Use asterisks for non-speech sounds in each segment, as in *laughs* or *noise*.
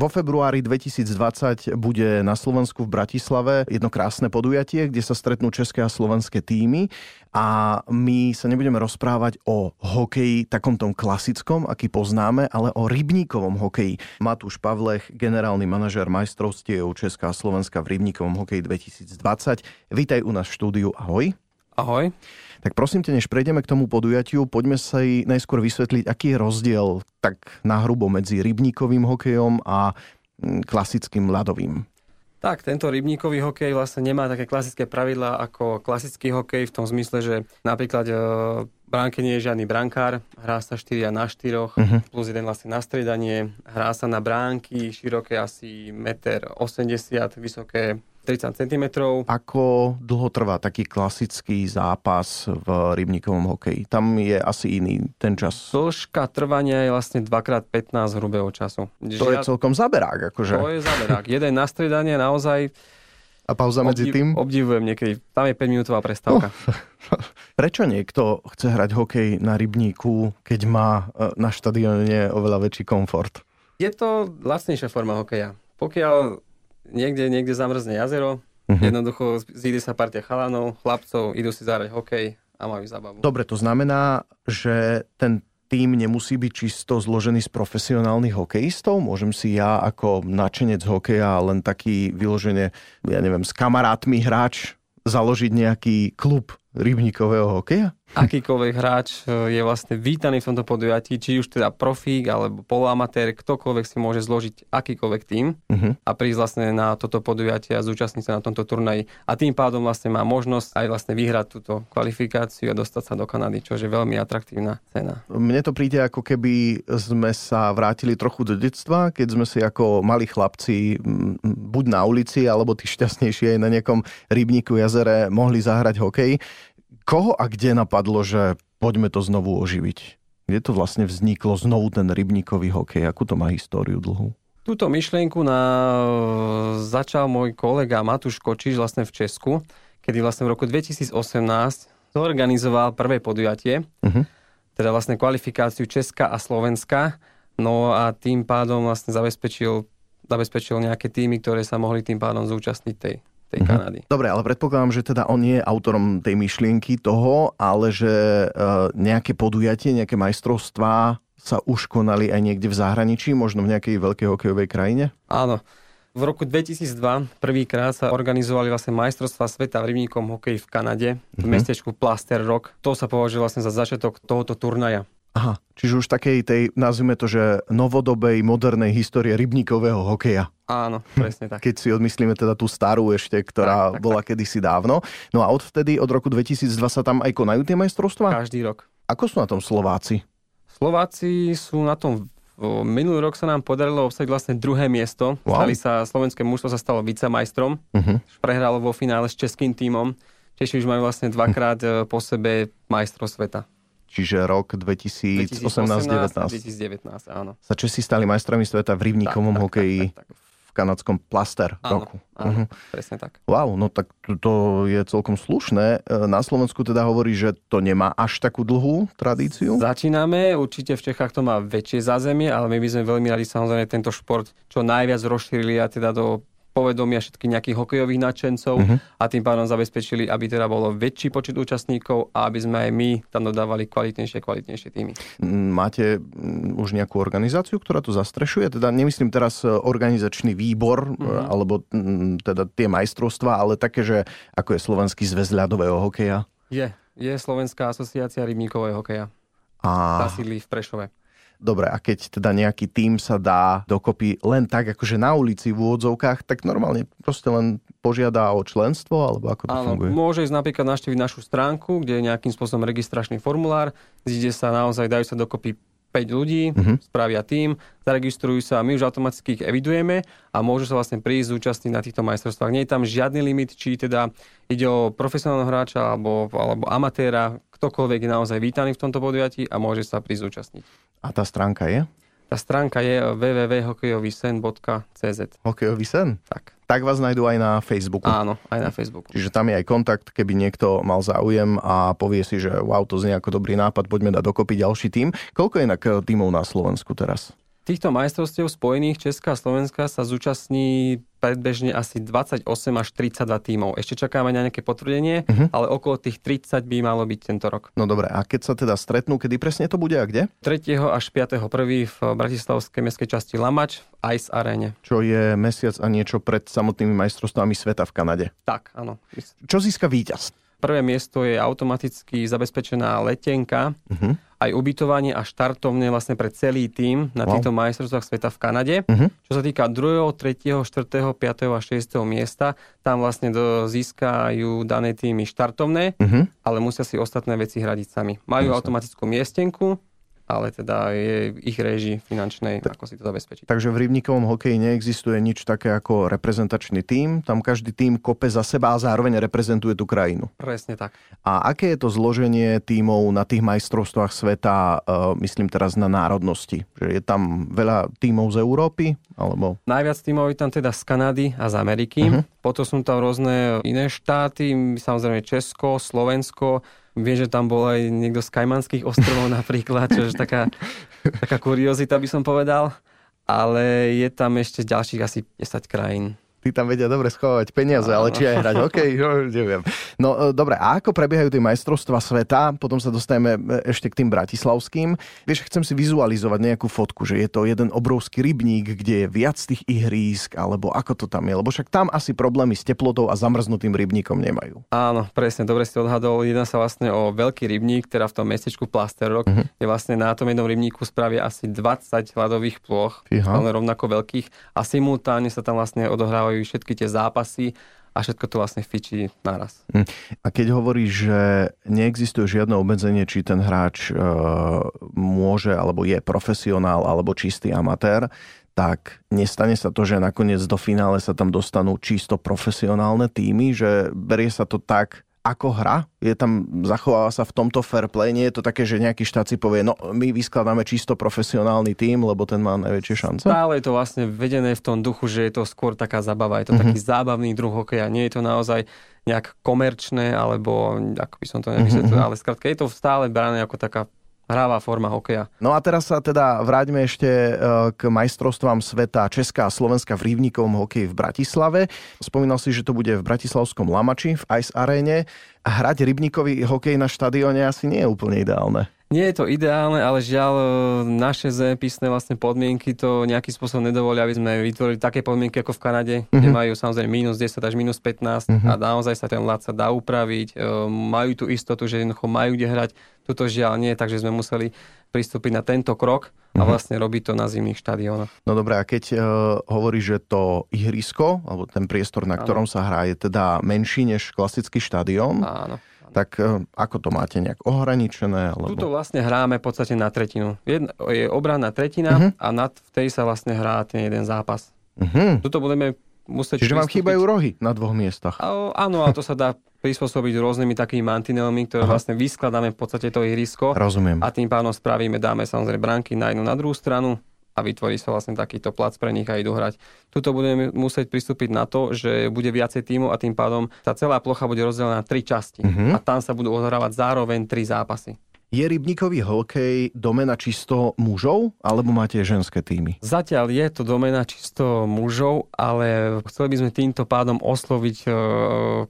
Vo februári 2020 bude na Slovensku v Bratislave jedno krásne podujatie, kde sa stretnú české a slovenské týmy a my sa nebudeme rozprávať o hokeji takom tom klasickom, aký poznáme, ale o rybníkovom hokeji. Matúš Pavlech, generálny manažer majstrovstiev Česká a Slovenska v rybníkovom hokeji 2020. Vítaj u nás v štúdiu. Ahoj. Ahoj. Tak prosím te, než prejdeme k tomu podujatiu, poďme sa aj najskôr vysvetliť, aký je rozdiel tak nahrubo medzi rybníkovým hokejom a mm, klasickým ľadovým. Tak, tento rybníkový hokej vlastne nemá také klasické pravidlá ako klasický hokej v tom zmysle, že napríklad e, bránke nie je žiadny brankár, hrá sa 4 na 4, uh-huh. Mhm. plus jeden vlastne na striedanie, hrá sa na bránky, široké asi 1,80 m, vysoké 30 cm. Ako dlho trvá taký klasický zápas v rybníkovom hokeji? Tam je asi iný ten čas. Dĺžka trvania je vlastne 2x15 hrubého času. To Žiad... je celkom zaberák. Akože. To je zaberák. *laughs* Jeden nastriedanie naozaj a pauza medzi obdiv, tým? Obdivujem niekedy. Tam je 5 minútová prestávka. Oh. *laughs* Prečo niekto chce hrať hokej na rybníku, keď má e, na štadióne oveľa väčší komfort? Je to lacnejšia forma hokeja. Pokiaľ niekde, niekde zamrzne jazero, uh-huh. jednoducho zíde sa partia chalanov, chlapcov, idú si zahrať hokej a majú zábavu. Dobre, to znamená, že ten tým nemusí byť čisto zložený z profesionálnych hokejistov? Môžem si ja ako načenec hokeja len taký vyložene, ja neviem, s kamarátmi hráč založiť nejaký klub rybníkového hokeja? Akýkoľvek hráč e, je vlastne vítaný v tomto podujatí, či už teda profík alebo poloamatér, ktokoľvek si môže zložiť akýkoľvek tým uh-huh. a prísť vlastne na toto podujatie a zúčastniť sa na tomto turnaji. A tým pádom vlastne má možnosť aj vlastne vyhrať túto kvalifikáciu a dostať sa do Kanady, čo je veľmi atraktívna cena. Mne to príde ako keby sme sa vrátili trochu do detstva, keď sme si ako mali chlapci buď na ulici, alebo tí šťastnejší aj na nejakom rybníku jazere mohli zahrať hokej koho a kde napadlo, že poďme to znovu oživiť? Kde to vlastne vzniklo znovu ten rybníkový hokej? Akú to má históriu dlhú? Túto myšlienku na... začal môj kolega Matúš Kočiš vlastne v Česku, kedy vlastne v roku 2018 zorganizoval prvé podujatie, uh-huh. teda vlastne kvalifikáciu Česka a Slovenska, no a tým pádom vlastne zabezpečil, zabezpečil nejaké týmy, ktoré sa mohli tým pádom zúčastniť tej, tej mm-hmm. Kanady. Dobre, ale predpokladám, že teda on nie je autorom tej myšlienky toho, ale že uh, nejaké podujatie, nejaké majstrovstvá sa už konali aj niekde v zahraničí, možno v nejakej veľkej hokejovej krajine? Áno. V roku 2002 prvýkrát sa organizovali vlastne majstrovstvá sveta v rybníkom hokej v Kanade, v mm-hmm. mestečku Plaster Rock. To sa považuje vlastne za začiatok tohoto turnaja. Aha, čiže už takej tej, nazvime to, že novodobej, modernej histórie rybníkového hokeja. Áno, presne tak. Keď si odmyslíme teda tú starú ešte, ktorá tak, tak, bola tak. kedysi dávno. No a odvtedy, od roku 2002 sa tam aj konajú tie majstrovstvá? Každý rok. Ako sú na tom Slováci? Slováci sú na tom Minulý rok sa nám podarilo obsadiť vlastne druhé miesto. Wow. Stali sa, slovenské mužstvo sa stalo vicemajstrom. Uh-huh. Prehralo vo finále s českým tímom. Češi už majú vlastne dvakrát uh-huh. po sebe majstro sveta čiže rok 2018-2019. 2019, áno. Sa Česi stali majstrami sveta v rybníkovom tak, hokeji tak, tak, tak, tak. v kanadskom Plaster áno, roku. Áno, uh-huh. presne tak. Wow, no tak to je celkom slušné. E, na Slovensku teda hovorí, že to nemá až takú dlhú tradíciu? Začíname, určite v Čechách to má väčšie zázemie, ale my by sme veľmi radi samozrejme tento šport čo najviac rozšírili a teda do povedomia všetkých nejakých hokejových nadšencov uh-huh. a tým pádom zabezpečili, aby teda bolo väčší počet účastníkov a aby sme aj my tam dodávali kvalitnejšie kvalitnejšie týmy. Máte už nejakú organizáciu, ktorá to zastrešuje? Teda nemyslím teraz e, organizačný výbor uh-huh. alebo teda tie majstrovstvá, ale také, že ako je Slovenský zväz ľadového hokeja? Je. Je Slovenská asociácia rybníkového hokeja. A... Tá sídli v Prešove. Dobre, a keď teda nejaký tým sa dá dokopy len tak, akože na ulici v úvodzovkách, tak normálne proste len požiada o členstvo, alebo ako to Áno, funguje? môže ísť napríklad naštíviť našu stránku, kde je nejakým spôsobom registračný formulár, zíde sa naozaj, dajú sa dokopy 5 ľudí, uh-huh. spravia tým, zaregistrujú sa a my už automaticky ich evidujeme a môžu sa vlastne prísť zúčastniť na týchto majstrovstvách. Nie je tam žiadny limit, či teda ide o profesionálneho hráča alebo, alebo amatéra, ktokoľvek je naozaj vítaný v tomto podujatí a môže sa prísť zúčastniť. A tá stránka je? Tá stránka je www.hokejovisen.cz Hokejový sen? Tak. Tak vás nájdú aj na Facebooku. Áno, aj na Facebooku. Čiže tam je aj kontakt, keby niekto mal záujem a povie si, že wow, to znie ako dobrý nápad, poďme dať dokopy ďalší tým. Koľko je inak tímov na Slovensku teraz? Týchto majstrovstiev spojených Česká a Slovenska sa zúčastní predbežne asi 28 až 32 tímov. Ešte čakáme na nejaké potvrdenie, uh-huh. ale okolo tých 30 by malo byť tento rok. No dobre, a keď sa teda stretnú, kedy presne to bude a kde? 3. až 5. 1. v Bratislavskej mestskej časti Lamač v Ice Arene. Čo je mesiac a niečo pred samotnými majstrovstvami sveta v Kanade. Tak, áno. Čo získa víťaz? Prvé miesto je automaticky zabezpečená letenka, uh-huh. Aj ubytovanie a štartovne vlastne pre celý tým na wow. týchto majstrovstvách sveta v Kanade. Uh-huh. Čo sa týka 2., 3., 4., 5. a 6. miesta, tam vlastne do, získajú dané týmy štartovné, uh-huh. ale musia si ostatné veci hradiť sami. Majú Jasne. automatickú miestenku, ale teda je ich režii finančnej, tak, ako si to zabezpečiť. Takže v rybníkovom hokeji neexistuje nič také ako reprezentačný tím, tam každý tím kope za seba a zároveň reprezentuje tú krajinu. Presne tak. A aké je to zloženie tímov na tých majstrovstvách sveta, uh, myslím teraz na národnosti? Že je tam veľa tímov z Európy? Alebo... Najviac tímov je tam teda z Kanady a z Ameriky. Uh-huh. Potom sú tam rôzne iné štáty, samozrejme Česko, Slovensko, Viem, že tam bol aj niekto z Kajmanských ostrovov *laughs* napríklad, čo je taká, taká kuriozita by som povedal. Ale je tam ešte ďalších asi 10 krajín tí tam vedia dobre schovať peniaze, ale či aj hrať hokej, no, neviem. No e, dobre, a ako prebiehajú tie majstrovstvá sveta? Potom sa dostaneme e, ešte k tým bratislavským. Vieš, chcem si vizualizovať nejakú fotku, že je to jeden obrovský rybník, kde je viac tých ihrísk, alebo ako to tam je, lebo však tam asi problémy s teplotou a zamrznutým rybníkom nemajú. Áno, presne, dobre si odhadol. Jedná sa vlastne o veľký rybník, teda v tom mestečku Plasterok, uh-huh. kde vlastne na tom jednom rybníku spravia asi 20 ľadových ploch, ale rovnako veľkých a simultáne sa tam vlastne odohrávajú vyhrávajú všetky tie zápasy a všetko to vlastne fičí naraz. Hm. A keď hovoríš, že neexistuje žiadne obmedzenie, či ten hráč e, môže, alebo je profesionál, alebo čistý amatér, tak nestane sa to, že nakoniec do finále sa tam dostanú čisto profesionálne týmy, že berie sa to tak, ako hra? Je tam, zachováva sa v tomto fair play? Nie je to také, že nejaký štát si povie, no my vyskladáme čisto profesionálny tím, lebo ten má najväčšie šance? Stále je to vlastne vedené v tom duchu, že je to skôr taká zabava, je to mm-hmm. taký zábavný druh hokeja, nie je to naozaj nejak komerčné, alebo ako by som to nevysvetlil, mm-hmm. ale skrátka je to stále brané ako taká hráva forma hokeja. No a teraz sa teda vráťme ešte e, k majstrovstvám sveta Česká a Slovenska v rývnikovom hokeji v Bratislave. Spomínal si, že to bude v Bratislavskom Lamači v Ice Arene. Hrať rybníkový hokej na štadióne asi nie je úplne ideálne. Nie je to ideálne, ale žiaľ e, naše zemepisné vlastne podmienky to nejakým spôsobom nedovolia, aby sme vytvorili také podmienky ako v Kanade, mm-hmm. kde mhm. majú samozrejme minus 10 až minus 15 mm-hmm. a naozaj sa ten ľad sa dá upraviť, e, majú tú istotu, že jednoducho majú kde hrať, tuto žiaľ nie, takže sme museli pristúpiť na tento krok a mhm. vlastne robiť to na zimných štadiónoch. No dobré, a keď uh, hovoríš, že to ihrisko, alebo ten priestor, na ktorom Áno. sa hrá, je teda menší než klasický štadión, Áno tak e, ako to máte nejak ohraničené? Alebo... Tuto vlastne hráme v podstate na tretinu. Jedna, je obranná tretina uh-huh. a nad, v tej sa vlastne hrá ten jeden zápas. Uh-huh. Tuto budeme musieť... Čiže vám chýbajú rohy na dvoch miestach. A, áno, a to sa dá prispôsobiť rôznymi takými mantinelmi, ktoré Aha. vlastne vyskladáme v podstate to ihrisko. Rozumiem. A tým pádom spravíme, dáme samozrejme bránky na jednu, na druhú stranu a vytvorí sa vlastne takýto plac pre nich a idú hrať. Tuto budeme musieť pristúpiť na to, že bude viacej tímov a tým pádom tá celá plocha bude rozdelená na tri časti uh-huh. a tam sa budú odohrávať zároveň tri zápasy. Je rybníkový hokej domena čisto mužov, alebo máte ženské týmy? Zatiaľ je to domena čisto mužov, ale chceli by sme týmto pádom osloviť, e,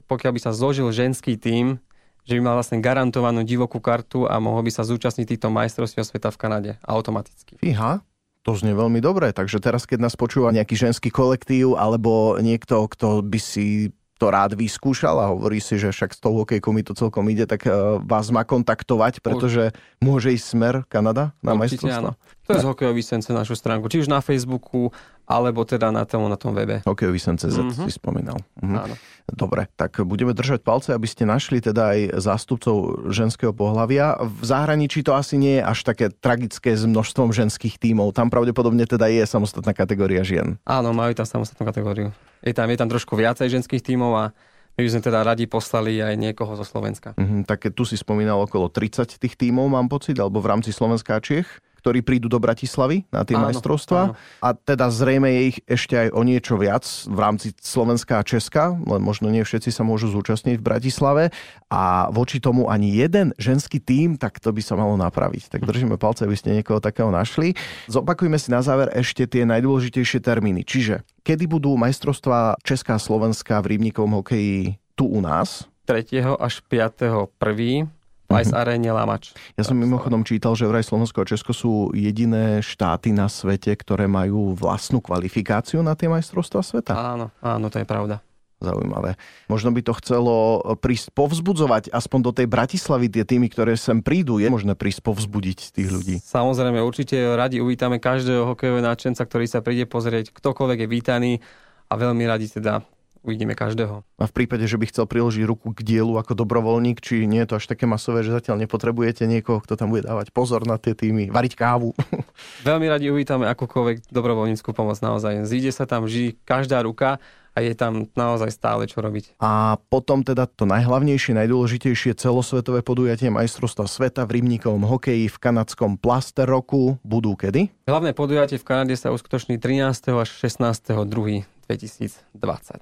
pokiaľ by sa zložil ženský tím, že by mal vlastne garantovanú divokú kartu a mohol by sa zúčastniť týchto majstrovstiev sveta v Kanade automaticky. Fíha, to znie veľmi dobre, takže teraz, keď nás počúva nejaký ženský kolektív alebo niekto, kto by si to rád vyskúšal a hovorí si, že však s tou hokejkou mi to celkom ide, tak uh, vás má kontaktovať, pretože môže ísť smer Kanada na majstrovstvo. To je z hokejový sence našu stránku, či už na Facebooku, alebo teda na tom, na tom webe. Hokejový sence mm-hmm. si spomínal. Mhm. Áno. Dobre, tak budeme držať palce, aby ste našli teda aj zástupcov ženského pohľavia. V zahraničí to asi nie je až také tragické s množstvom ženských tímov. Tam pravdepodobne teda je samostatná kategória žien. Áno, majú tam samostatnú kategóriu. Je tam, je tam trošku viacej ženských tímov a my by sme teda radi poslali aj niekoho zo Slovenska. Mm-hmm, tak tu si spomínal okolo 30 tých tímov, mám pocit, alebo v rámci Slovenska a Čiech, ktorí prídu do Bratislavy na tie majstrovstvá. A teda zrejme je ich ešte aj o niečo viac v rámci Slovenska a Česka, len možno nie všetci sa môžu zúčastniť v Bratislave. A voči tomu ani jeden ženský tím, tak to by sa malo napraviť. Tak držíme palce, aby ste niekoho takého našli. Zopakujme si na záver ešte tie najdôležitejšie termíny. Čiže kedy budú majstrovstvá Česká a Slovenska v rybníkovom hokeji tu u nás? 3. až 5. 1 aj z aréne Lamač. Ja som mimochodom čítal, že vraj Slovensko a Česko sú jediné štáty na svete, ktoré majú vlastnú kvalifikáciu na tie majstrovstvá sveta. Áno, áno, to je pravda. Zaujímavé. Možno by to chcelo prísť povzbudzovať aspoň do tej Bratislavy tie týmy, ktoré sem prídu. Je možné prísť povzbudiť tých ľudí? Samozrejme, určite radi uvítame každého hokejového náčenca, ktorý sa príde pozrieť. Ktokoľvek je vítaný a veľmi radi teda uvidíme každého. A v prípade, že by chcel priložiť ruku k dielu ako dobrovoľník, či nie je to až také masové, že zatiaľ nepotrebujete niekoho, kto tam bude dávať pozor na tie týmy, variť kávu. *laughs* Veľmi radi uvítame akúkoľvek dobrovoľníckú pomoc naozaj. Zíde sa tam vždy každá ruka a je tam naozaj stále čo robiť. A potom teda to najhlavnejšie, najdôležitejšie celosvetové podujatie majstrovstva sveta v rybníkovom hokeji v kanadskom Plaster roku budú kedy? Hlavné podujatie v Kanade sa uskutoční 13. až 16. 2. 2020.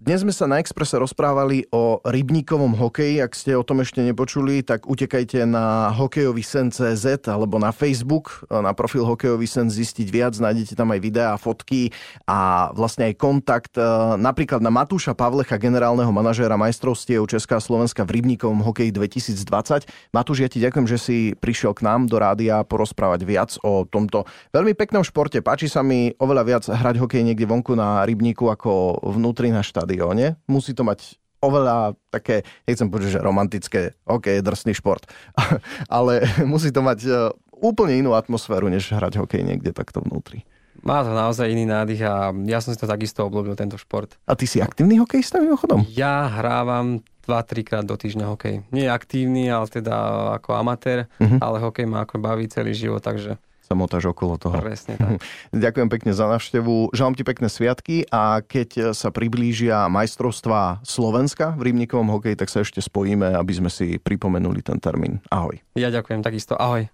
Dnes sme sa na Exprese rozprávali o rybníkovom hokeji. Ak ste o tom ešte nepočuli, tak utekajte na hokejový sen CZ alebo na Facebook, na profil hokejový sen zistiť viac. Nájdete tam aj videá, fotky a vlastne aj kontakt e, napríklad na Matúša Pavlecha, generálneho manažéra majstrovstiev Česká a Slovenska v rybníkovom hokeji 2020. Matúš, ja ti ďakujem, že si prišiel k nám do rádia porozprávať viac o tomto veľmi peknom športe. Páči sa mi oveľa viac hrať hokej niekde vonku na rybníku ako vnútri na štát štadióne. Musí to mať oveľa také, nechcem povedať, že romantické, ok, drsný šport, *laughs* ale musí to mať e, úplne inú atmosféru, než hrať hokej niekde takto vnútri. Má to naozaj iný nádych a ja som si to takisto obľúbil, tento šport. A ty si aktívny hokejista mimochodom? Ja hrávam 2-3 krát do týždňa hokej. Nie aktívny, ale teda ako amatér, uh-huh. ale hokej ma ako baví celý život, takže sa motáš okolo toho. Presne tak. *laughs* Ďakujem pekne za návštevu. Želám ti pekné sviatky a keď sa priblížia majstrovstvá Slovenska v rybníkovom hokeji, tak sa ešte spojíme, aby sme si pripomenuli ten termín. Ahoj. Ja ďakujem takisto. Ahoj.